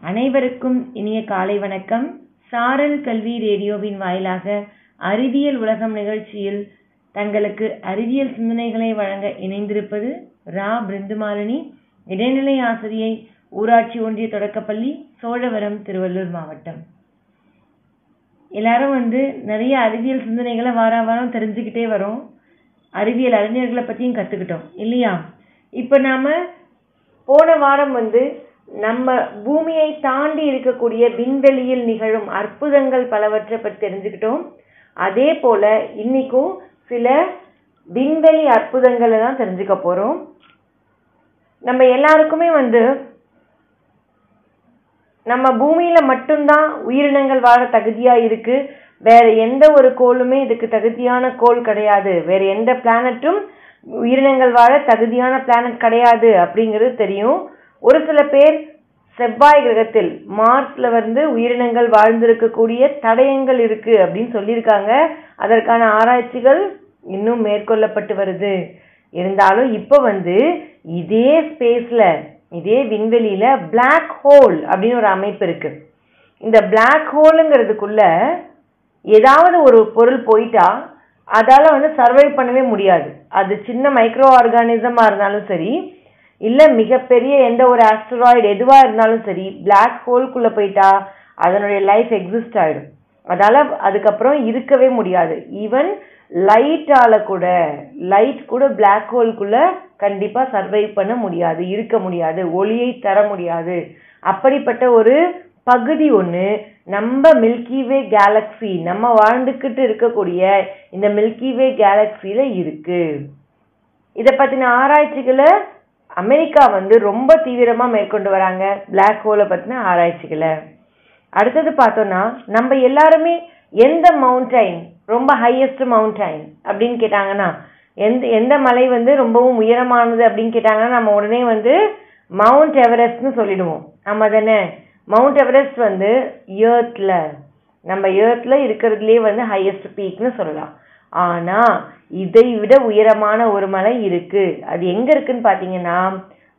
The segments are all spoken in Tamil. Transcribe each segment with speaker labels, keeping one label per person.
Speaker 1: அனைவருக்கும் இனிய காலை வணக்கம். சாரல் கல்வி ரேடியோவின் வாயிலாக அறிவியல் உலகம் நிகழ்ச்சியில் தங்களுக்கு அறிவியல் சிந்தனைகளை வழங்க இணைந்திருப்பது ரா. பிருந்துமாலினி இடைநிலை ஆசிரியை ஊராட்சி ஒன்றிய தொடக்கப்பள்ளி சோழவரம் திருவள்ளூர் மாவட்டம். எல்லாரும் வந்து நிறைய அறிவியல் சிந்தனைகளை வார வாரம் தெரிஞ்சுக்கிட்டே வரோம். அறிவியல் அறிஞர்களை பற்றியும் கற்றுக்கிட்டோம் இல்லையா? இப்போ நாம் போன வாரம் வந்து நம்ம பூமியை தாண்டி இருக்கக்கூடிய விண்வெளியில் நிகழும் அற்புதங்கள் பலவற்றை பற்றி தெரிஞ்சுக்கிட்டோம். அதே போல் இன்றைக்கும் சில விண்வெளி அற்புதங்களை தான் தெரிஞ்சுக்க போகிறோம் நம்ம எல்லாருக்குமே வந்து நம்ம பூமியில் மட்டும்தான் உயிரினங்கள் வாழ தகுதியாக இருக்குது வேறு எந்த ஒரு கோளுமே இதுக்கு தகுதியான கோள் கிடையாது. வேறு எந்த பிளானட்டும் உயிரினங்கள் வாழ தகுதியான பிளானட் கிடையாது அப்படிங்கிறது தெரியும். ஒரு சில பேர் செவ்வாய் கிரகத்தில் மார்ஸ்ல வந்து உயிரினங்கள் வாழ்ந்திருக்கக்கூடிய தடயங்கள் இருக்கு அப்படின்னு சொல்லியிருக்காங்க. அதற்கான ஆராய்ச்சிகள் இன்னும் மேற்கொள்ளப்பட்டு வருது. இருந்தாலும் இப்போ வந்து இதே ஸ்பேஸ்ல இதே விண்வெளியில பிளாக் ஹோல் அப்படின்னு ஒரு அமைப்பு இருக்கு. இந்த பிளாக் ஹோலுங்கிறதுக்குள்ள ஏதாவது ஒரு பொருள் போயிட்டா அதால் வந்து சர்வை பண்ணவே முடியாது. அது சின்ன மைக்ரோ ஆர்கானிசமாக இருந்தாலும் சரி இல்லை மிகப்பெரிய எந்த ஒரு ஆஸ்ட்ராய்டு எதுவாக இருந்தாலும் சரி பிளாக் ஹோல்குள்ளே போயிட்டா அதனுடைய லைஃப் எக்ஸிஸ்ட் ஆகிடும் அதனால் அதுக்கப்புறம் இருக்கவே முடியாது. ஈவன் லைட்டால் கூட லைட் கூட பிளாக் ஹோல்குள்ளே கண்டிப்பாக சர்வை பண்ண முடியாது இருக்க முடியாது ஒளியை தர முடியாது. அப்படிப்பட்ட ஒரு பகுதி ஒன்று நம்ம மில்கிவே கேலக்ஸி நம்ம வாழ்ந்துக்கிட்டு இருக்கக்கூடிய இந்த மில்கிவே கேலக்ஸியில் இருக்குது இதை பற்றின ஆராய்ச்சிகளை அமெரிக்கா வந்து ரொம்ப தீவிரமாக மேற்கொண்டு வராங்க. பிளாக் ஹோலை பற்றின ஆராய்ச்சிகளை. அடுத்தது பார்த்தோன்னா நம்ம எல்லாருமே எந்த மவுண்டைன் ரொம்ப ஹையஸ்ட் மவுண்டைன் அப்படின்னு கேட்டாங்கன்னா எந்த எந்த மலை வந்து ரொம்பவும் உயரமானது அப்படின்னு கேட்டாங்கன்னா நம்ம உடனே வந்து மவுண்ட் எவரெஸ்ட்னு சொல்லிடுவோம். நம்ம தானே மவுண்ட் எவரெஸ்ட் வந்து ஏர்த்தில் நம்ம ஏர்த்தில் இருக்கிறதுலே வந்து ஹையஸ்ட் பீக்னு சொல்லலாம். ஆனால் இதை விட உயரமான ஒரு மலை இருக்கு. அது எங்க இருக்குன்னு பாத்தீங்கன்னா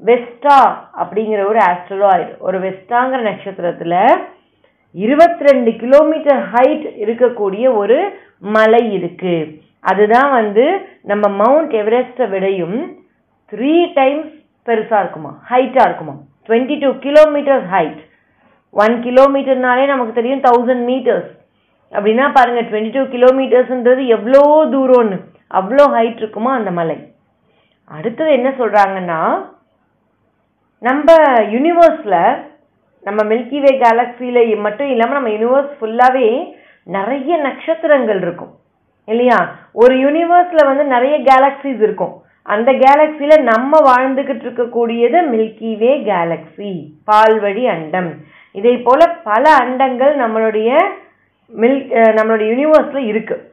Speaker 1: வெஸ்டா அப்படிங்கிற ஒரு ஆஸ்ட்ராய்டு ஒரு வெஸ்டாங்கிற நட்சத்திரத்துல இருபத்தி ரெண்டு கிலோமீட்டர் ஹைட் இருக்கக்கூடிய ஒரு மலை இருக்கு. அதுதான் வந்து நம்ம மவுண்ட் எவரெஸ்ட்டை விடையும் த்ரீ டைம்ஸ் பெருசாக இருக்குமா? ஹைட்டாக இருக்குமா? Twenty two kilometre height one கிலோமீட்டர்னாலே நமக்கு தெரியும் தௌசண்ட் மீட்டர்ஸ் அப்படின்னா பாருங்கள் டுவெண்ட்டி டூ கிலோமீட்டர்ஸ்ன்றது எவ்வளோ தூரம்னு. அவ்வளோ ஹைட் இருக்குமா அந்த மலை. அடுத்தது என்ன சொல்கிறாங்கன்னா நம்ம யூனிவர்ஸில் நம்ம மில்கிவே கேலக்ஸியில் மட்டும் இல்லாமல் நம்ம யூனிவர்ஸ் ஃபுல்லாகவே நிறைய நட்சத்திரங்கள் இருக்கும். இல்லையா? ஒரு யூனிவர்ஸில் வந்து நிறைய கேலக்ஸிஸ் இருக்கும். அந்த கேலக்ஸியில் நம்ம வாழ்ந்துக்கிட்டு இருக்கக்கூடியது மில்கிவே கேலக்ஸி பால்வழி அண்டம். இதே போல் பல அண்டங்கள் நம்மளுடைய மில் நம்மளுடைய யூனிவர்ஸில் இருக்குது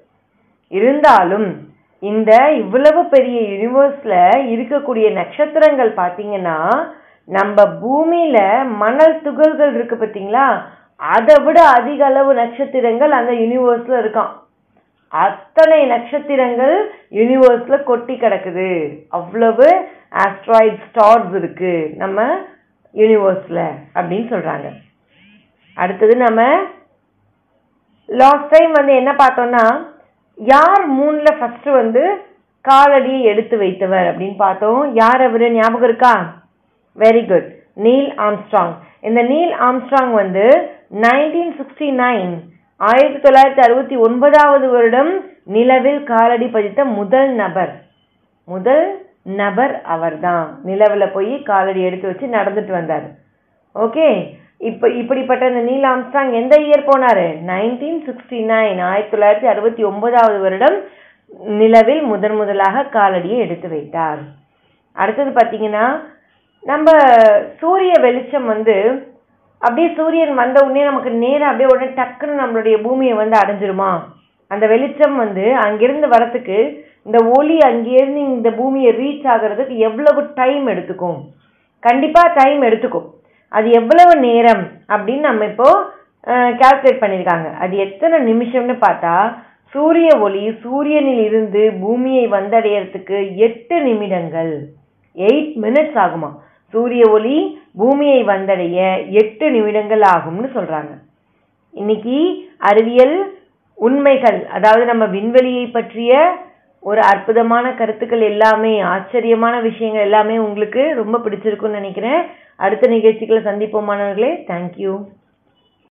Speaker 1: இருந்தாலும் இந்த இவ்வளவு பெரிய யூனிவர்ஸில் இருக்கக்கூடிய நட்சத்திரங்கள் பார்த்தீங்கன்னா நம்ம பூமியில் மணல் துகள்கள் இருக்குது பார்த்தீங்களா? அதை விட அதிக அளவு நட்சத்திரங்கள் அந்த யூனிவர்ஸில் இருக்கான் அத்தனை நட்சத்திரங்கள் யூனிவர்ஸில் கொட்டி கிடக்குது. அவ்வளவு ஆஸ்ட்ராய்ட் ஸ்டார்ஸ் இருக்குது நம்ம யூனிவர்ஸில் அப்படின்னு சொல்கிறாங்க அடுத்தது நம்ம லாஸ்ட் டைம் வந்து என்ன பார்த்தோன்னா யார் மூணுல ஃபர்ஸ்ட் வந்து காலடியை எடுத்து வைத்தவர் அப்படின்னு பார்த்தோம். யார் அவரு? ஞாபகம் இருக்கா? வெரி குட் நீல் ஆம்ஸ்ட்ராங் இந்த நீல் ஆம்ஸ்ட்ராங் வந்து நைன்டீன் சிக்ஸ்டி நைன் ஆயிரத்தி தொள்ளாயிரத்தி அறுபத்தி ஒன்பதாவது வருடம் நிலவில் காலடி பதித்த முதல் நபர். முதல் நபர் அவர்தான். நிலவில் போய் காலடி எடுத்து வச்சு நடந்துட்டு வந்தார். ஓகே இப்போ இப்படிப்பட்ட இந்த நீல் ஆம்ஸ்ட்ராங் எந்த இயர் போனார்? நைன்டீன் சிக்ஸ்டி நைன் ஆயிரத்தி தொள்ளாயிரத்தி அறுபத்தி ஒன்பதாவது வருடம் நிலவில் முதன் முதலாக காலடியை எடுத்து வைத்தார். அடுத்தது பார்த்தீங்கன்னா நம்ம சூரிய வெளிச்சம் வந்து அப்படியே சூரியன் வந்த உடனே நமக்கு நேராக அப்படியே உடனே டக்குன்னு நம்மளுடைய பூமியை வந்து அடைஞ்சிருமா? அந்த வெளிச்சம் வந்து அங்கிருந்து வரத்துக்கு இந்த ஒளி அங்கேருந்து இந்த பூமியை ரீச் ஆகிறதுக்கு எவ்வளவு டைம் எடுத்துக்கும்? கண்டிப்பாக டைம் எடுத்துக்கும். அது எவ்வளவு நேரம் அப்படின்னு நம்ம இப்போது கால்குலேட் பண்ணியிருக்காங்க அது எத்தனை நிமிஷம்னு பார்த்தா சூரிய ஒளி சூரியனில் இருந்து பூமியை வந்தடையறதுக்கு எட்டு நிமிடங்கள். எயிட் மினிட்ஸ் ஆகுமா? சூரிய ஒளி பூமியை வந்தடைய எட்டு நிமிடங்கள் ஆகும்னு சொல்கிறாங்க இன்னைக்கு அறிவியல் உண்மைகள் அதாவது நம்ம விண்வெளியை பற்றிய ஒரு அற்புதமான கருத்துக்கள் எல்லாமே ஆச்சரியமான விஷயங்கள் எல்லாமே உங்களுக்கு ரொம்ப பிடிச்சிருக்குன்னு நினைக்கிறேன். அடுத்த நிகழ்ச்சிகளை சந்திப்போம் மாணவர்களே. தேங்க்யூ